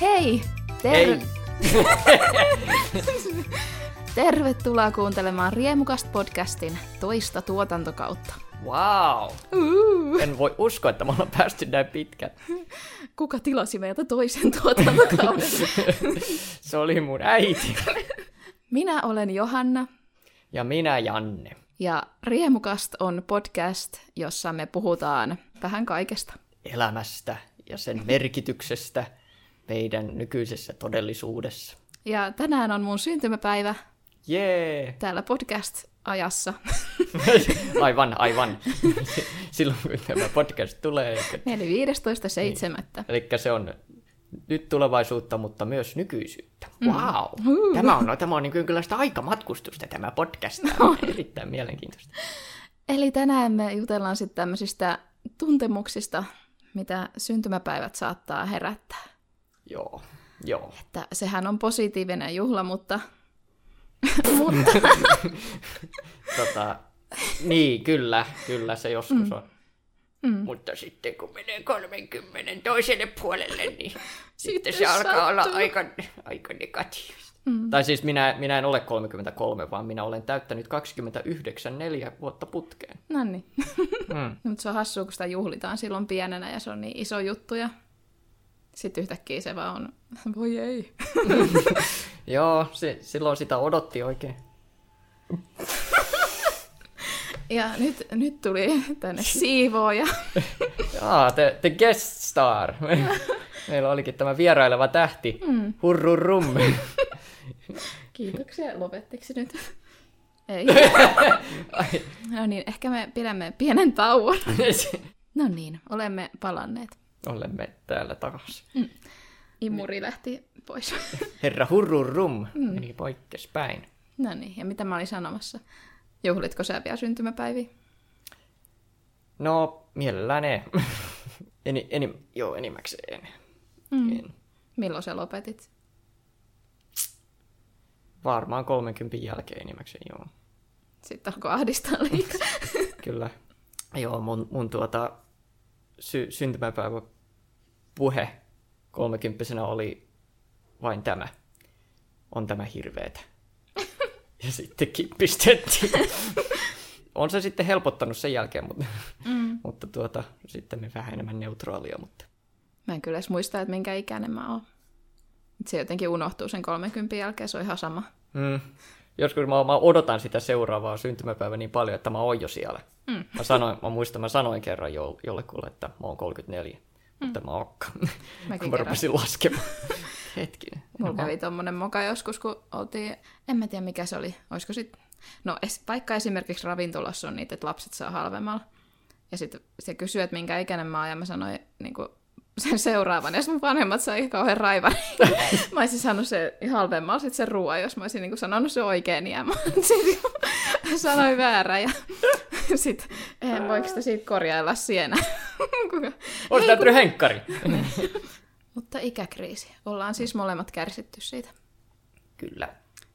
Hei! Ter- Tervetuloa kuuntelemaan Riemukast podcastin toista tuotantokautta. Wow! Uh. En voi uskoa, että me ollaan päästy näin pitkään. Kuka tilasi meiltä toisen tuotantokauden? Se oli mun äiti. Minä olen Johanna Ja minä Janne. ja Riemukast on podcast, jossa me puhutaan vähän kaikesta. Elämästä ja sen merkityksestä meidän nykyisessä todellisuudessa. Ja tänään on mun syntymäpäivä Jee! täällä podcast-ajassa. Aivan, aivan. Silloin kun tämä podcast tulee. Eli 15.7. Eli se on nyt tulevaisuutta, mutta myös nykyisyyttä. Wow! Tämä on, no, tämä on niin kyllä sitä aikamatkustusta tämä podcast. Tämä on erittäin mielenkiintoista. Eli tänään me jutellaan sitten tämmöisistä tuntemuksista, mitä syntymäpäivät saattaa herättää. Joo, joo. Että sehän on positiivinen juhla, mutta... mutta Tota, niin, kyllä, kyllä se joskus mm. on. Mm. Mutta sitten kun menee 30 toiselle puolelle, niin sitten se alkaa olla sattuu. aika, aika negatiivista. Mm. Tai siis minä, minä en ole 33, vaan minä olen täyttänyt 29 neljä vuotta putkeen. no niin. Mm. mutta se on hassua, kun sitä juhlitaan silloin pienenä ja se on niin iso juttu ja sitten yhtäkkiä se vaan on, voi ei. Joo, se, silloin sitä odotti oikein. Ja nyt, nyt tuli tänne siivooja. Jaa, the, the guest star. Meillä olikin tämä vieraileva tähti. Mm. Hurrurum. Kiitoksia. Lopettiko nyt? Ei. No niin, ehkä me pidämme pienen tauon. No niin, olemme palanneet. Olemme täällä takaisin. Imuri lähti pois. Herra Hurrurum mm. meni poikkespäin. No niin, ja mitä mä olin sanomassa? Juhlitko sä vielä syntymäpäiviä? No, mielellään ei. Eni, eni, joo, enimmäkseen. Mm. En. Milloin sä lopetit? Varmaan 30 jälkeen enimmäkseen, joo. Sitten alkoi ahdistaa liikaa. Kyllä. Joo, mun, mun tuota sy- syntymäpäivä puhe kolmekymppisenä oli vain tämä. On tämä hirveetä. Ja sitten pistettiin. on se sitten helpottanut sen jälkeen, mutta, mm. mutta tuota, sitten me vähän enemmän neutraalia, mutta Mä en kyllä edes muista, että minkä ikäinen mä oon. Se jotenkin unohtuu sen 30 jälkeen, se on ihan sama. Mm. Joskus mä, mä odotan sitä seuraavaa syntymäpäivää niin paljon, että mä oon jo siellä. Mm. Mä, sanoin, mä muistan, mä sanoin kerran jo, jollekulle, että mä oon 34, mm. mutta mä oonkaan. kun mä rupesin laskemaan. Hetkinen. Mulla kävi tommonen moka joskus, kun oltiin, en mä tiedä mikä se oli, olisiko sit, no es, vaikka esimerkiksi ravintolassa on niitä, että lapset saa halvemmalla. Ja sitten se kysyi, että minkä ikäinen mä oon, ja mä sanoin niin kuin, sen seuraavan, ja sitten mun vanhemmat sai kauhean raivan. mä olisin saanut se halvemmalla sit sen ruoan, jos mä olisin niin sanonut se oikein, ja mä sit, sanoin väärä, ja sitten, en voiko sitä siitä korjailla sienä. Kuka- Olis täytynyt henkkari. Mutta ikäkriisi. Ollaan siis molemmat kärsitty siitä. Kyllä.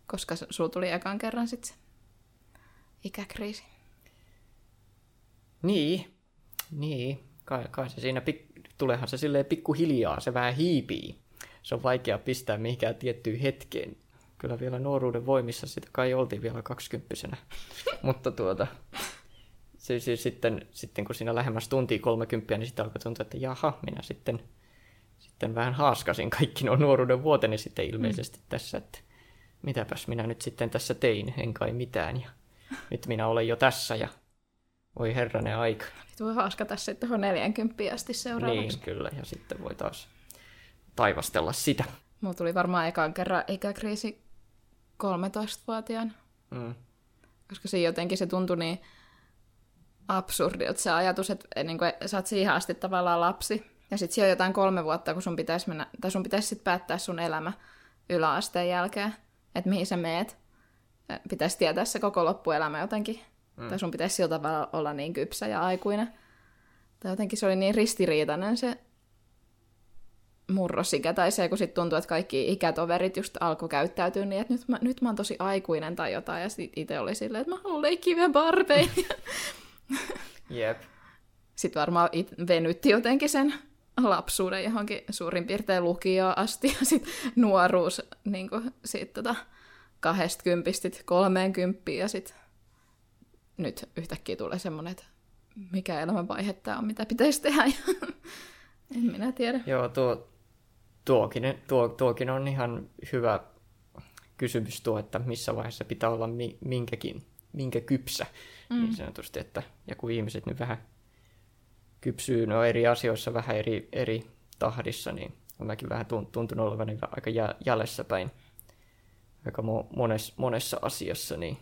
Koska sulla tuli ekan kerran sitten se ikäkriisi. Niin, niin. Kai, kai se siinä, pik- tuleehan se silleen pikkuhiljaa, se vähän hiipii. Se on vaikea pistää mihinkään tiettyyn hetkeen. Kyllä vielä nuoruuden voimissa sitä kai oltiin vielä kaksikymppisenä. Mutta tuota, se, se, sitten, sitten kun siinä lähemmäs tuntia 30, niin sitten alkoi tuntua, että jaha, minä sitten, sitten vähän haaskasin kaikki nuo nuoruuden vuoteni sitten ilmeisesti mm. tässä, että mitäpäs minä nyt sitten tässä tein, en kai mitään. Ja nyt minä olen jo tässä ja voi herranen aika. Nyt voi haaskata sitten tuohon 40 asti seuraavaksi. Niin, kyllä. Ja sitten voi taas taivastella sitä. Mulla tuli varmaan ekan kerran ikäkriisi 13-vuotiaana. Mm. Koska se jotenkin se tuntui niin absurdilta se ajatus, että niin kuin, sä oot siihen asti tavallaan lapsi. Ja sitten siellä on jotain kolme vuotta, kun sun pitäisi, mennä, tai sun pitäisi sit päättää sun elämä yläasteen jälkeen, että mihin sä meet. Pitäisi tietää se koko loppuelämä jotenkin. Mm. Tai sun pitäisi sillä tavalla olla niin kypsä ja aikuinen. Tai jotenkin se oli niin ristiriitainen se murrosikä, tai se, kun sitten tuntuu, että kaikki ikätoverit just alkoi käyttäytyä niin, että nyt mä, nyt mä oon tosi aikuinen tai jotain, ja sitten itse oli silleen, että mä haluan leikkiä barbeja. Jep. sitten varmaan it- venytti jotenkin sen lapsuuden johonkin suurin piirtein lukioon asti ja sitten nuoruus niin kuin, sit, tota, kahdesta kympistä kolmeenkymppiin ja sitten nyt yhtäkkiä tulee semmoinen, että mikä elämänvaihe tämä on, mitä pitäisi tehdä. en minä tiedä. Joo, tuo, tuokin, tuo, tuokin on ihan hyvä kysymys tuo, että missä vaiheessa pitää olla mi, minkäkin, minkä kypsä, mm. niin sanotusti, että ja kun ihmiset nyt vähän kypsyy no eri asioissa vähän eri, eri tahdissa, niin on mäkin vähän tuntunut olevan aika jäljessä päin aika monessa, monessa asiassa, niin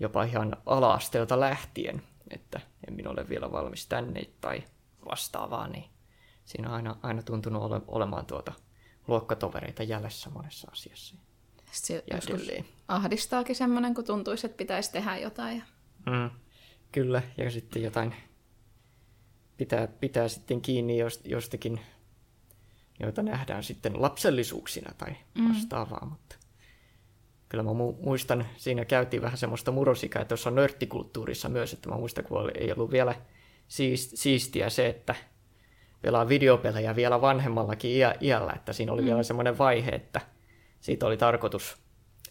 jopa ihan ala-asteelta lähtien, että en minä ole vielä valmis tänne tai vastaavaa, niin siinä on aina, aina tuntunut ole, olemaan tuota luokkatovereita jäljessä monessa asiassa. Sitten joskus ahdistaakin semmoinen, kun tuntuisi, että pitäisi tehdä jotain. Mm, kyllä, ja sitten jotain pitää, pitää sitten kiinni jostakin, joita nähdään sitten lapsellisuuksina tai mm. vastaavaa, mm. mutta kyllä mä muistan, siinä käytiin vähän semmoista murosikaa tuossa nörttikulttuurissa myös, että mä muistan, kun ei ollut vielä siistiä se, että pelaa videopelejä vielä vanhemmallakin iällä, että siinä oli mm. vielä semmoinen vaihe, että siitä oli tarkoitus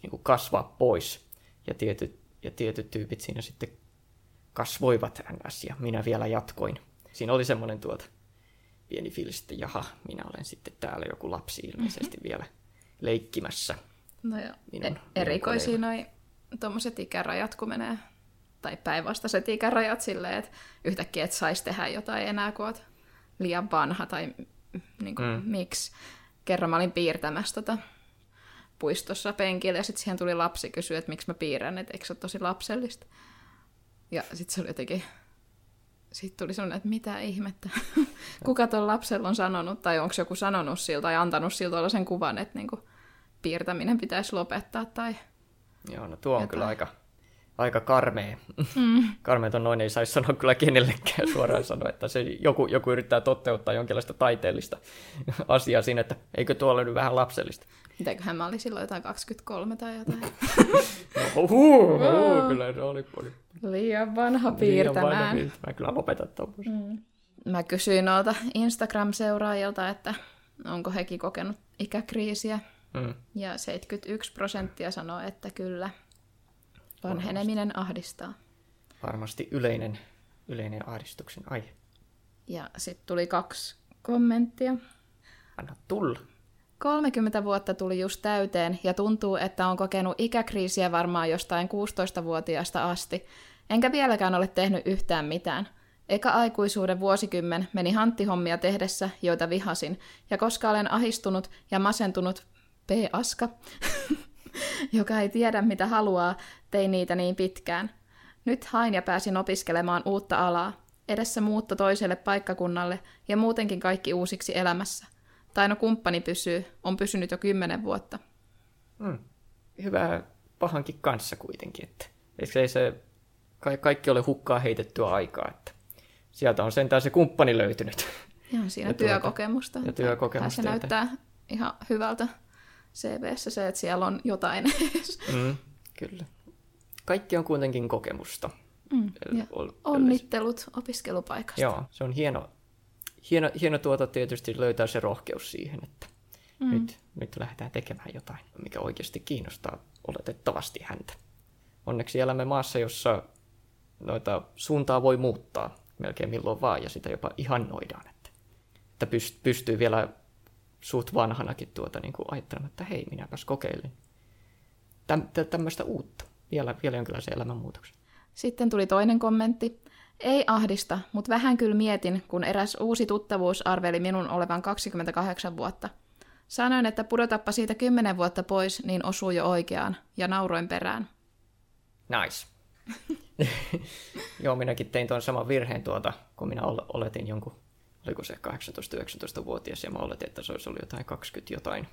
niin kasvaa pois, ja tietyt, ja tietyt tyypit siinä sitten kasvoivat ns. ja minä vielä jatkoin. Siinä oli semmoinen tuota pieni fiilis, että jaha, minä olen sitten täällä joku lapsi ilmeisesti mm-hmm. vielä leikkimässä. No joo, minun, e- erikoisia noin tuommoiset ikärajat, kun menee, tai päinvastaiset ikärajat silleen, että yhtäkkiä et saisi tehdä jotain enää, kun olet liian vanha, tai niin kuin, mm. miksi. Kerran mä olin piirtämässä tota, puistossa penkillä, ja sitten siihen tuli lapsi kysyä, että miksi mä piirrän, että eikö se ole tosi lapsellista. Ja sitten se oli jotenkin sitten tuli sellainen, että mitä ihmettä, kuka tuon lapsella on sanonut, tai onko joku sanonut siltä tai antanut siltä sen kuvan, että niinku piirtäminen pitäisi lopettaa. Tai Joo, no tuo on jotain. kyllä aika, aika karmea. Mm. Karmeet on noin, ei saisi sanoa kyllä kenellekään suoraan sanoa, että se joku, joku yrittää toteuttaa jonkinlaista taiteellista asiaa siinä, että eikö tuo ole nyt vähän lapsellista. Mitäköhän mä olin silloin jotain 23 tai jotain. no, huu, huu, kyllä se oli, oli Liian vanha piirtämään. Liian vanha piirtämään. Kyllä lopetan mm. Mä kysyin noilta Instagram-seuraajilta, että onko hekin kokenut ikäkriisiä. Mm. Ja 71 prosenttia sanoo, että kyllä. Vanheneminen Varmasti. ahdistaa. Varmasti yleinen, yleinen ahdistuksen aihe. Ja sitten tuli kaksi kommenttia. Anna tulla. 30 vuotta tuli just täyteen ja tuntuu, että on kokenut ikäkriisiä varmaan jostain 16-vuotiaasta asti. Enkä vieläkään ole tehnyt yhtään mitään. Eka aikuisuuden vuosikymmen meni hanttihommia tehdessä, joita vihasin, ja koska olen ahistunut ja masentunut P-aska, joka ei tiedä mitä haluaa, tein niitä niin pitkään. Nyt hain ja pääsin opiskelemaan uutta alaa. Edessä muutto toiselle paikkakunnalle ja muutenkin kaikki uusiksi elämässä. Tai no kumppani pysyy, on pysynyt jo kymmenen vuotta. Mm. Hyvä pahankin kanssa kuitenkin, että ei se ka- kaikki ole hukkaa heitettyä aikaa, että sieltä on sentään se kumppani löytynyt. Joo, siinä ja tuota- työkokemusta. Ja työkokemusta. Se näyttää ihan hyvältä CVssä se, että siellä on jotain mm, kyllä. Kaikki on kuitenkin kokemusta. Mm, ja onnittelut opiskelupaikasta. Joo, se on hieno, hieno, hieno tuota tietysti löytää se rohkeus siihen, että mm. nyt, nyt lähdetään tekemään jotain, mikä oikeasti kiinnostaa oletettavasti häntä. Onneksi elämme maassa, jossa noita suuntaa voi muuttaa melkein milloin vaan, ja sitä jopa ihannoidaan, että, että pystyy vielä suht vanhanakin tuota niin kuin ajattelemaan, että hei, minäpäs kokeilin Täm, tämmöistä uutta, vielä, vielä jonkinlaisen elämänmuutoksen. Sitten tuli toinen kommentti. Ei ahdista, mutta vähän kyllä mietin, kun eräs uusi tuttavuus arveli minun olevan 28 vuotta. Sanoin, että pudotappa siitä 10 vuotta pois, niin osuu jo oikeaan, ja nauroin perään. Nice. Joo, minäkin tein tuon saman virheen tuota, kun minä oletin jonkun, oliko se 18-19-vuotias, ja mä oletin, että se olisi ollut jotain 20 jotain.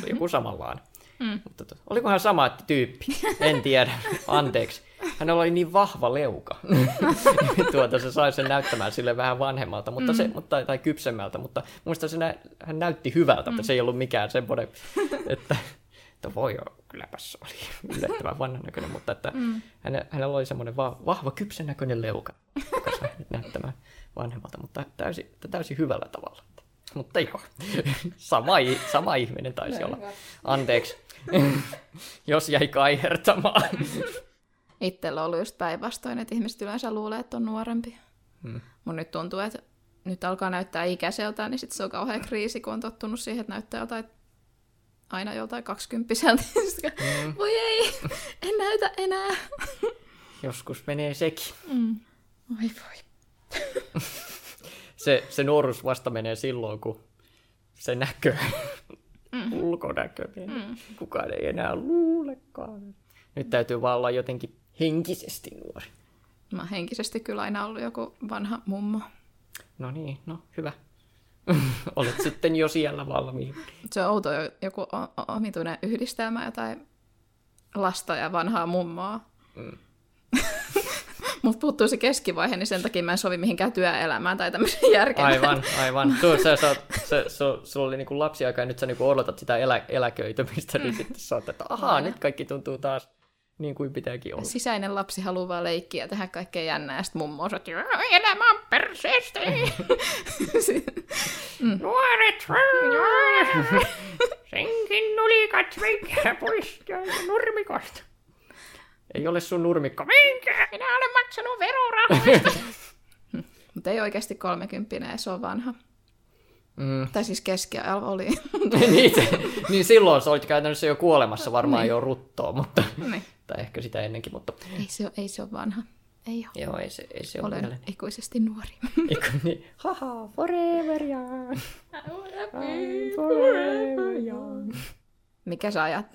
Se joku samallaan. Mm. Mutta to, olikohan sama tyyppi? En tiedä. Anteeksi. Hän oli niin vahva leuka. tuota, se sai sen näyttämään sille vähän vanhemmalta, mutta se, mm. mutta, tai kypsemmältä, mutta muista se nä, hän näytti hyvältä, mm. että se ei ollut mikään semmoinen, että, että voi jo, kylläpäs oli yllättävän vanhan näköinen, mutta että mm. hänellä oli semmoinen va, vahva kypsen näköinen leuka, joka sai näyttämään vanhemmalta, mutta täysin, täysin hyvällä tavalla. Mutta joo, sama, sama ihminen taisi olla. Anteeksi, jos jäi kaihertamaan. Itsellä on ollut just päinvastoin, että ihmiset yleensä luulee, että on nuorempi. Hmm. Mun nyt tuntuu, että nyt alkaa näyttää ikäiseltä, niin sit se on kauhean kriisi, kun on tottunut siihen, että näyttää jotain aina joltain kaksikymppiseltä. Mm. Voi ei, en näytä enää. Joskus menee sekin. Mm. Oi voi. Se, se nuoruus vasta menee silloin, kun se näkö, mm. ulkonäkö, mm. kukaan ei enää luulekaan. Nyt täytyy vaan olla jotenkin henkisesti nuori. Mä henkisesti kyllä aina ollut joku vanha mummo. No niin, no hyvä. Olet sitten jo siellä valmiin. Se on outo joku omituinen yhdistelmä, jotain lasta ja vanhaa mummoa. Mm. Mutta puuttuu se keskivaihe, niin sen takia mä en sovi mihinkään työelämään tai tämmöisen järkeen. Aivan, aivan. Tuo, sä, sä, sä, sulla oli niinku lapsiaika ja nyt sä niinku odotat sitä elä, eläköitymistä, niin sitten sä oot, että ahaa, nyt kaikki tuntuu taas niin kuin pitääkin olla. Sisäinen lapsi haluaa vaan leikkiä ja tehdä kaikkea jännää, ja sitten mummo on että elämä on perseestä. mm. Nuoret, senkin nulikat menkää pois nurmikosta. Ei ole sun nurmikko. Minkä? Minä olen maksanut verorahoista. Mutta ei oikeasti kolmekymppinen, se on vanha. Mm. Tai siis keskiajalla oli. niin, niin silloin sä olit käytännössä jo kuolemassa, varmaan niin. jo ruttoa, mutta... Niin. tai ehkä sitä ennenkin, mutta... Ei se ole, ei se ole vanha. Ei ole. Joo, ei se, ei se Olen ole ikuisesti nuori. Eiku, niin, haha, forever young. I'm forever young. Mikä sä ajat?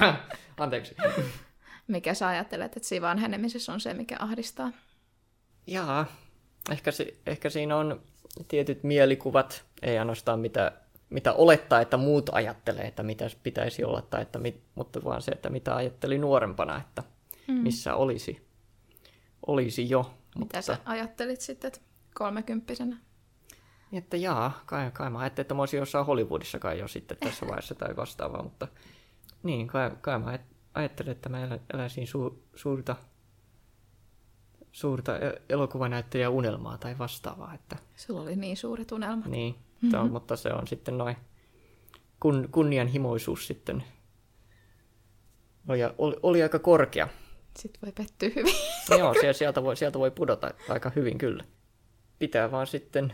Anteeksi. Mikä sä ajattelet, että siinä vanhenemisessa on se, mikä ahdistaa? Jaa, ehkä, si- ehkä siinä on tietyt mielikuvat, ei ainoastaan mitä, mitä olettaa, että muut ajattelee, että mitä pitäisi olla, tai että mit, mutta vaan se, että mitä ajatteli nuorempana, että mm. missä olisi, olisi jo. Mitä mutta... sä ajattelit sitten että kolmekymppisenä? Että jaa, kai, kai mä ajattelin, että mä olisin jossain Hollywoodissa kai jo sitten tässä vaiheessa tai vastaavaa, mutta niin, kai, kai mä ajattelin, että mä eläisin su, suurta, suurta elokuvanäyttäjä unelmaa tai vastaavaa. Että... Sulla oli niin suuret unelmat. Niin, mm-hmm. on, mutta se on sitten noin kun, kunnianhimoisuus sitten oli, oli, oli aika korkea. Sitten voi pettyä hyvin. Joo, sieltä voi, sieltä voi pudota aika hyvin kyllä. Pitää vaan sitten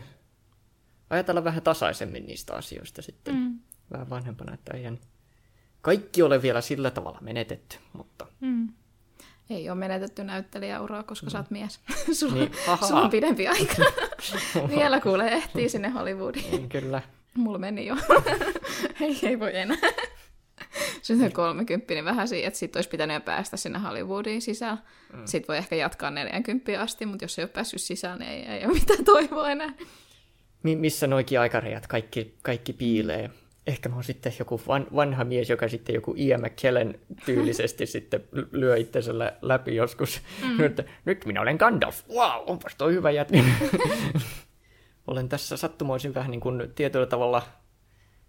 ajatella vähän tasaisemmin niistä asioista sitten mm. vähän vanhempana, että eihän kaikki ole vielä sillä tavalla menetetty, mutta... Mm. Ei ole menetetty näyttelijäuraa, koska mm. sä oot mies. sulla, niin, sulla on pidempi aika. vielä kuule ehtii sinne Hollywoodiin. Niin, kyllä. Mulla meni jo. ei, ei voi enää. Sitten on 30 niin vähän siihen, että sit olisi pitänyt päästä sinne Hollywoodiin sisään. Mm. Sitten voi ehkä jatkaa 40 asti, mutta jos ei ole päässyt sisään, niin ei, ei ole mitään toivoa enää. Mi- missä noikin aikarajat kaikki, kaikki piilee? Ehkä mä oon sitten joku van, vanha mies, joka sitten joku Ian McKellen tyylisesti sitten lyö itsensä läpi joskus. Mm. Nyt, nyt minä olen Gandalf. Wow, onpas toi hyvä jätkä. olen tässä sattumoisin vähän niin kuin tietyllä tavalla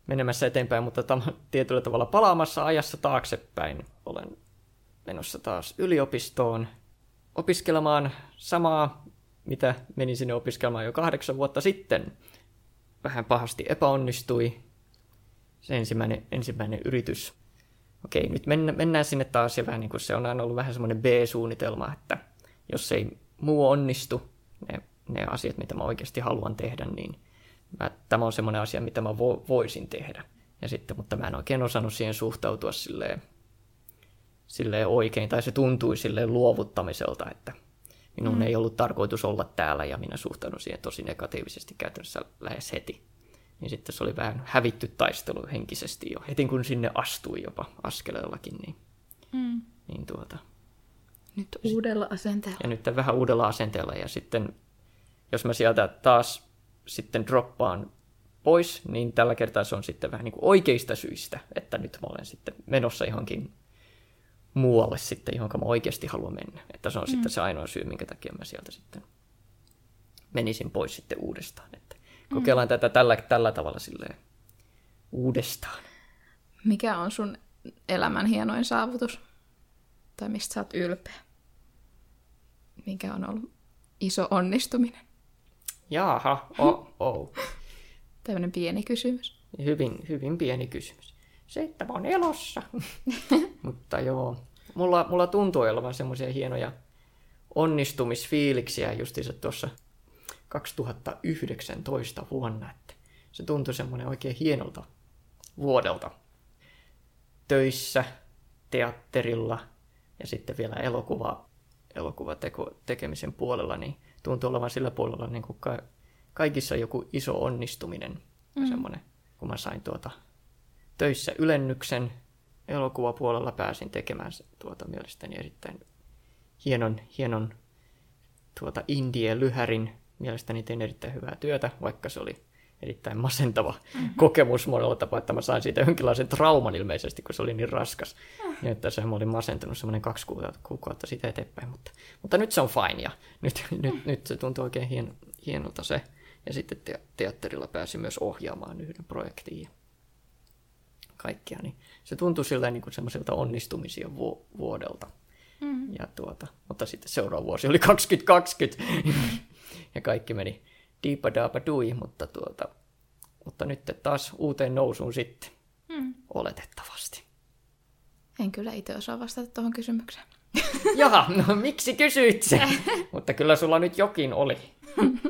menemässä eteenpäin, mutta tam- tietyllä tavalla palaamassa ajassa taaksepäin. Olen menossa taas yliopistoon opiskelemaan samaa, mitä menin sinne opiskelemaan jo kahdeksan vuotta sitten. Vähän pahasti epäonnistui se ensimmäinen, ensimmäinen yritys. Okei, nyt mennä, mennään sinne taas ja vähän niin kuin se on aina ollut vähän semmoinen B-suunnitelma, että jos ei muu onnistu, ne, ne asiat, mitä mä oikeasti haluan tehdä, niin mä, tämä on semmoinen asia, mitä mä vo, voisin tehdä. Ja sitten, mutta mä en oikein osannut siihen suhtautua silleen, silleen oikein, tai se tuntui silleen luovuttamiselta, että minun mm. ei ollut tarkoitus olla täällä, ja minä suhtaudun siihen tosi negatiivisesti käytännössä lähes heti. Niin sitten se oli vähän hävitty taistelu henkisesti jo, heti kun sinne astui jopa askeleellakin, niin, mm. niin tuota. Nyt uudella asenteella. Ja nyt vähän uudella asenteella, ja sitten jos mä sieltä taas sitten droppaan pois, niin tällä kertaa se on sitten vähän niin kuin oikeista syistä, että nyt mä olen sitten menossa johonkin muualle sitten, johon mä oikeasti haluan mennä. Että se on mm. sitten se ainoa syy, minkä takia mä sieltä sitten menisin pois sitten uudestaan. Että kokeillaan mm. tätä tällä, tällä tavalla silleen uudestaan. Mikä on sun elämän hienoin saavutus? Tai mistä sä oot ylpeä? Mikä on ollut iso onnistuminen? Jaaha, oh, oh. Tämmöinen pieni kysymys. Hyvin, hyvin pieni kysymys. Se, että mä oon elossa. Mutta joo, mulla, mulla tuntuu olevan semmoisia hienoja onnistumisfiiliksiä justiinsa tuossa 2019 vuonna, että se tuntui semmoinen oikein hienolta vuodelta. Töissä, teatterilla ja sitten vielä elokuva, elokuvateko, tekemisen puolella, niin tuntuu olevan sillä puolella niin kuin ka- kaikissa joku iso onnistuminen. Mm. Semmoinen, kun mä sain tuota töissä ylennyksen, elokuvapuolella pääsin tekemään tuota mielestäni erittäin hienon, hienon tuota indie-lyhärin. Mielestäni tein erittäin hyvää työtä, vaikka se oli erittäin masentava mm-hmm. kokemus monella tapaa, että mä sain siitä jonkinlaisen trauman ilmeisesti, kun se oli niin raskas. Mm. Ja että se mä olin masentunut semmoinen kaksi kuukautta, kuukautta sitä eteenpäin. Mutta, mutta nyt se on fine ja nyt, mm. nyt, nyt se tuntuu oikein hien, hienolta se. Ja sitten te, teatterilla pääsi myös ohjaamaan yhden projektiin ja kaikkia. Niin se tuntui silleen niin kuin semmoiselta onnistumisia vu- vuodelta. Mm. Ja tuota, mutta sitten seuraava vuosi oli 2020 ja kaikki meni diipadaapa dui, mutta, tuota, mutta nyt taas uuteen nousuun sitten, mm. oletettavasti. En kyllä itse osaa vastata tuohon kysymykseen. Jaha, no miksi kysyit se? mutta kyllä sulla nyt jokin oli.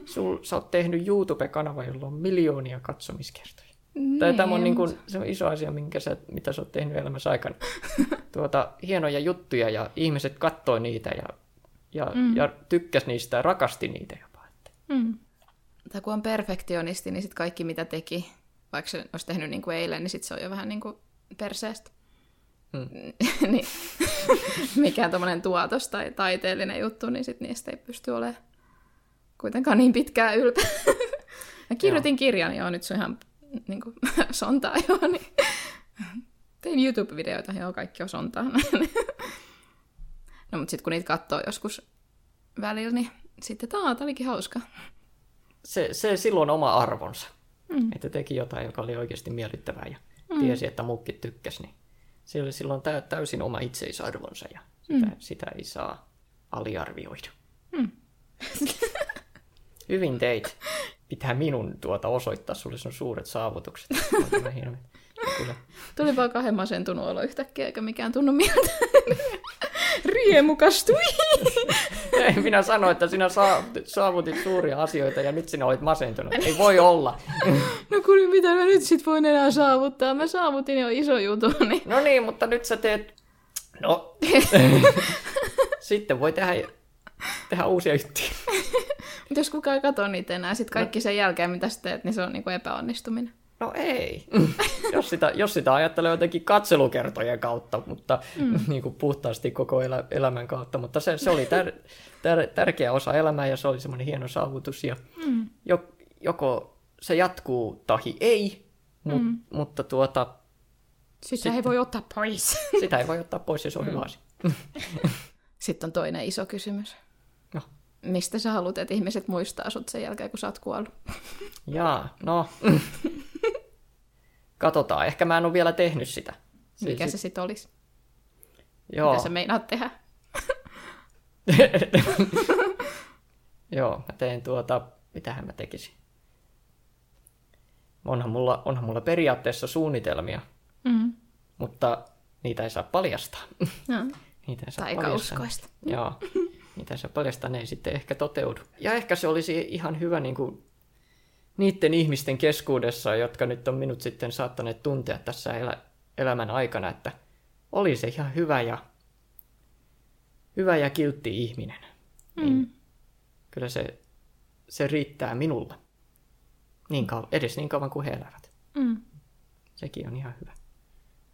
Sul, sä oot tehnyt YouTube-kanava, jolla on miljoonia katsomiskertoja. Niin, tämä on, niin kuin, se on iso asia, minkä sä, mitä sä oot tehnyt elämässä aikana. Tuota, hienoja juttuja ja ihmiset kattoi niitä ja, ja, mm. ja tykkäs niistä ja rakasti niitä jopa. Mm tai kun on perfektionisti, niin sitten kaikki mitä teki, vaikka se olisi tehnyt niin kuin eilen, niin sitten se on jo vähän niin kuin perseestä. Hmm. niin, mikään tuommoinen tuotos tai taiteellinen juttu, niin sitten niistä ei pysty olemaan kuitenkaan niin pitkään ylpeä. Mä kirjoitin joo. kirjan, joo, nyt se on ihan niin kuin, sontaa, joo, niin tein YouTube-videoita, joo, kaikki on sontaa. no, mutta sitten kun niitä katsoo joskus välillä, niin sitten tämä olikin hauska se, se silloin oma arvonsa. Mm. Että teki jotain, joka oli oikeasti miellyttävää ja mm. tiesi, että muukki tykkäsi, niin se oli silloin täysin oma itseisarvonsa ja sitä, mm. sitä ei saa aliarvioida. Mm. Hyvin teit. Pitää minun tuota osoittaa sulle sun suuret saavutukset. Kyllä. Tuli vaan kahden masentunut olo yhtäkkiä, eikä mikään tunnu mieltä. Riemukastui. Ei minä sano, että sinä saavutit suuria asioita ja nyt sinä olet masentunut. Ei voi olla. No kun mitä mä nyt sit voin enää saavuttaa? Mä saavutin jo iso jutun. Niin... No niin, mutta nyt sä teet... No. Sitten voi tehdä, tehdä uusia juttuja. Mutta jos kukaan ei katso niitä enää, sit kaikki no. sen jälkeen, mitä sä teet, niin se on niinku epäonnistuminen. No ei. jos, sitä, jos sitä ajattelee jotenkin katselukertojen kautta, mutta mm. niin kuin puhtaasti koko elä, elämän kautta. Mutta se, se oli tär, tär, tärkeä osa elämää ja se oli semmoinen hieno saavutus. Ja mm. joko se jatkuu tahi ei, mu, mm. mutta tuota... Sitä sit, ei voi ottaa pois. sitä ei voi ottaa pois ja se on mm. hyvä asia. Sitten on toinen iso kysymys. No. Mistä sä haluat, että ihmiset muistaa sut sen jälkeen, kun sä oot kuollut? Jaa, no. Katsotaan, ehkä mä en ole vielä tehnyt sitä. Mikä se, se sitten olisi? Joo. Mitä sä meinaat tehdä? Joo, mä teen tuota, mitähän mä tekisin. Onhan mulla, onhan mulla periaatteessa suunnitelmia, mm-hmm. mutta niitä ei saa paljastaa. No. niitä ei saa paljastaa. Joo, niitä ei saa paljastaa, ne ei sitten ehkä toteudu. Ja ehkä se olisi ihan hyvä niin kuin niiden ihmisten keskuudessa, jotka nyt on minut sitten saattaneet tuntea tässä elä, elämän aikana, että oli se ihan hyvä ja, hyvä ja kiltti ihminen. Mm. Niin kyllä se, se riittää minulle. Niin kauan, edes niin kauan kuin he elävät. Mm. Sekin on ihan hyvä.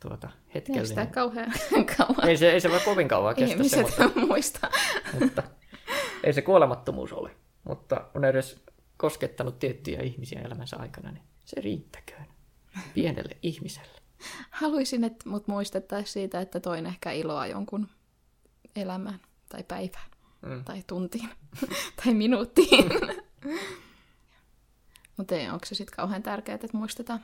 Tuota, hetkellinen. Ei sitä kauhean kauan. Ei se, ei se voi kovin kauan kestä Ihmiset se, mutta, muista. mutta ei se kuolemattomuus ole. Mutta on edes koskettanut tiettyjä ihmisiä elämänsä aikana, niin se riittäköön pienelle ihmiselle. Haluaisin, että mut muistettaisiin siitä, että toin ehkä iloa jonkun elämään tai päivään mm. tai tuntiin tai minuuttiin. Mutta ei, onko se sitten kauhean tärkeää, että muistetaan?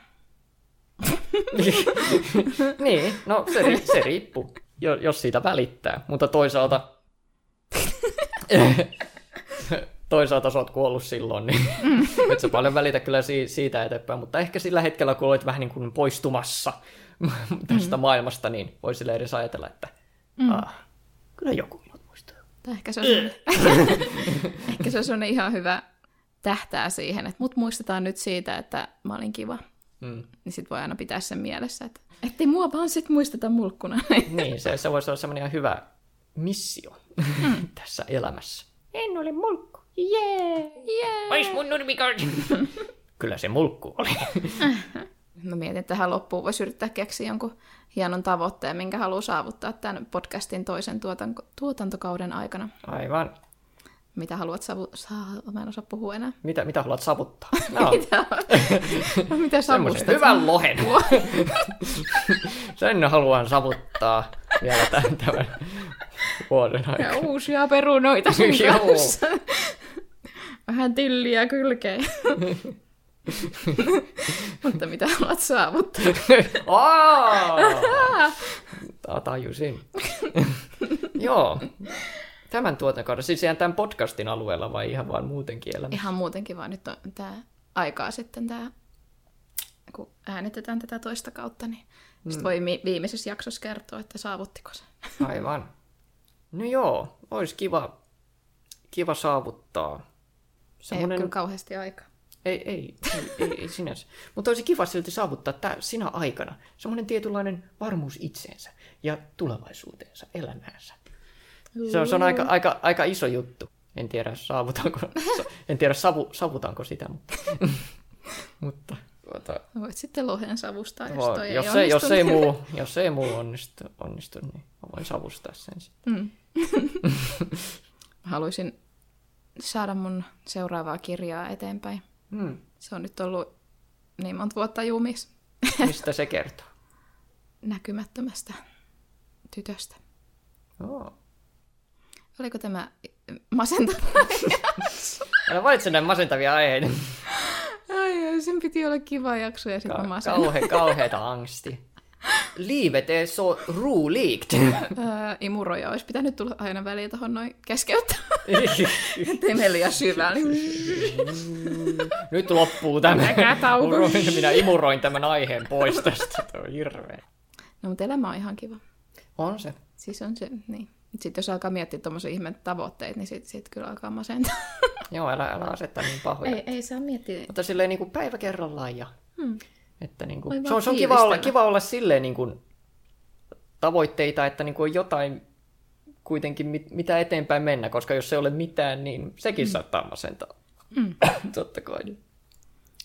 niin, no se, se riippuu, jos siitä välittää. Mutta toisaalta toisaalta sä oot kuollut silloin, niin mm. et sä paljon välitä kyllä si- siitä eteenpäin. Mutta ehkä sillä hetkellä, kun olet vähän niin kuin poistumassa tästä mm. maailmasta, niin voi sille edes ajatella, että mm. ah, kyllä joku minut muistaa. Tai ehkä se on, ehkä se on ihan hyvä tähtää siihen, että mut muistetaan nyt siitä, että mä olin kiva. Mm. Niin sit voi aina pitää sen mielessä, että ettei mua vaan sit muisteta mulkkuna. niin, se, se voisi olla semmoinen ihan hyvä missio mm. tässä elämässä. En ole mulkku. Jee! Jee! Ois mun nurmikortti. Kyllä se mulkku oli. Mä mietin, että tähän loppuun voisi yrittää keksiä jonkun hienon tavoitteen, minkä haluaa saavuttaa tämän podcastin toisen tuotan- tuotantokauden aikana. Aivan. Mitä haluat savu... Saa... Mä en osaa puhua enää. Mitä, mitä haluat savuttaa? No. mitä, no, mitä savustat? Hyvän lohen. Sen haluan savuttaa vielä tämän, tämän vuoden aikana. Ja uusia perunoita sun kanssa. Vähän tilliä kylkeen. Mutta mitä haluat saavuttaa? Tajusin. Joo. Tämän tuotantokauden, siis ihan tämän podcastin alueella vai ihan vaan muutenkin elämässä? Ihan muutenkin, vaan nyt on tämä aikaa sitten tämä, kun äänitetään tätä toista kautta, niin sitten voi viimeisessä jaksossa kertoa, että saavuttiko se. Aivan. No joo, olisi kiva, kiva saavuttaa. Semmoinen... Ei ole kauheasti aikaa. Ei, ei, ei, ei, ei sinänsä. Mutta olisi kiva silti saavuttaa tämä sinä aikana semmoinen tietynlainen varmuus itseensä ja tulevaisuuteensa, elämäänsä. Se on, se on aika, aika, aika iso juttu. En tiedä, saavutaanko, en tiedä savu, savutaanko sitä, mutta... mutta tuota, Voit sitten lohen savustaa, jos toi jos ei, jos ei muu, jos ei muu onnistu, onnistu, niin voin savustaa sen sitten. Mm. Haluaisin saada mun seuraavaa kirjaa eteenpäin. Mm. Se on nyt ollut niin monta vuotta jumis. Mistä se kertoo? Näkymättömästä tytöstä. Oh. Oliko tämä masentava Älä valitse näin masentavia aiheita. Ai, sen piti olla kiva jakso ja sitten Ka- kauhe, kauheita angsti. Liivet är så roligt. imuroja olisi pitänyt tulla aina väliin tuohon noin keskeyttää. Liian syvällä. Nyt loppuu tämä. Minä imuroin tämän aiheen pois tästä. Tuo on hirveä. No, mutta elämä on ihan kiva. On se. Siis on se, niin. Sitten jos alkaa miettiä tuommoisia ihme tavoitteita, niin sitten sit kyllä alkaa masentaa. Joo, älä, älä asetta niin pahoja. Ei, ei saa miettiä. Mutta silleen niin kuin päivä kerrallaan ja... Hmm. Että niin kuin, se on, se on kiva, olla, kiva olla silleen niin kuin, tavoitteita, että niin kuin on jotain kuitenkin, mit, mitä eteenpäin mennä, koska jos ei ole mitään, niin sekin mm. saattaa masentaa. Mm. Totta kai.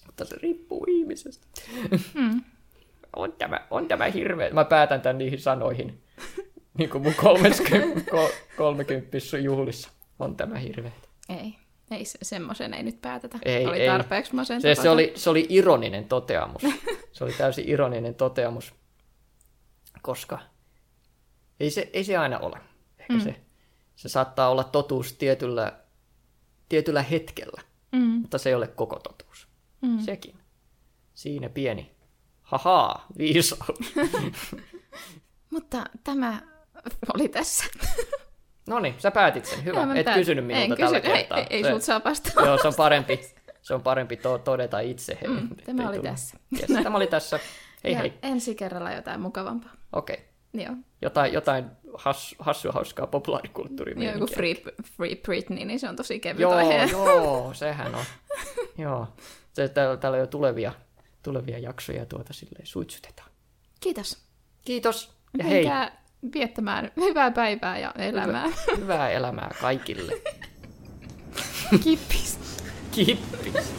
Mutta se riippuu ihmisestä. Mm. on, tämä, on tämä hirveä. Mä päätän tämän niihin sanoihin. niin kuin mun 30, 30 juhlissa. On tämä hirveä. Ei. Ei, semmoisen ei nyt päätetä. Ei, oli ei. tarpeeksi Se, se, oli, se oli ironinen toteamus. se oli täysin ironinen toteamus, koska ei se, ei se aina ole. Ehkä mm. se, se saattaa olla totuus tietyllä, tietyllä hetkellä, mm. mutta se ei ole koko totuus. Mm. Sekin. Siinä pieni. Haha, viisaus. mutta tämä oli tässä. No niin, sä päätit sen. Hyvä. Et tämän... kysynyt minulta en tällä kysy... kertaa. Ei, ei, ei sulta saa vastata. Joo, se on parempi, se on parempi to- todeta itse. Mm, tämä oli tule. tässä. Yes, tämä oli tässä. Hei ja hei. Ensi kerralla jotain mukavampaa. Okei. Okay. Joo. Jotain, jotain has, hassua hauskaa populaarikulttuuria. Joo, joku free, free Britney, niin se on tosi kevyt joo, aihe. Joo, sehän on. joo. Se, täällä, täällä on jo tulevia, tulevia jaksoja tuota silleen suitsutetaan. Kiitos. Kiitos ja Menkää hei viettämään hyvää päivää ja elämää. Hyvä, hyvää elämää kaikille. Kippis. Kippis.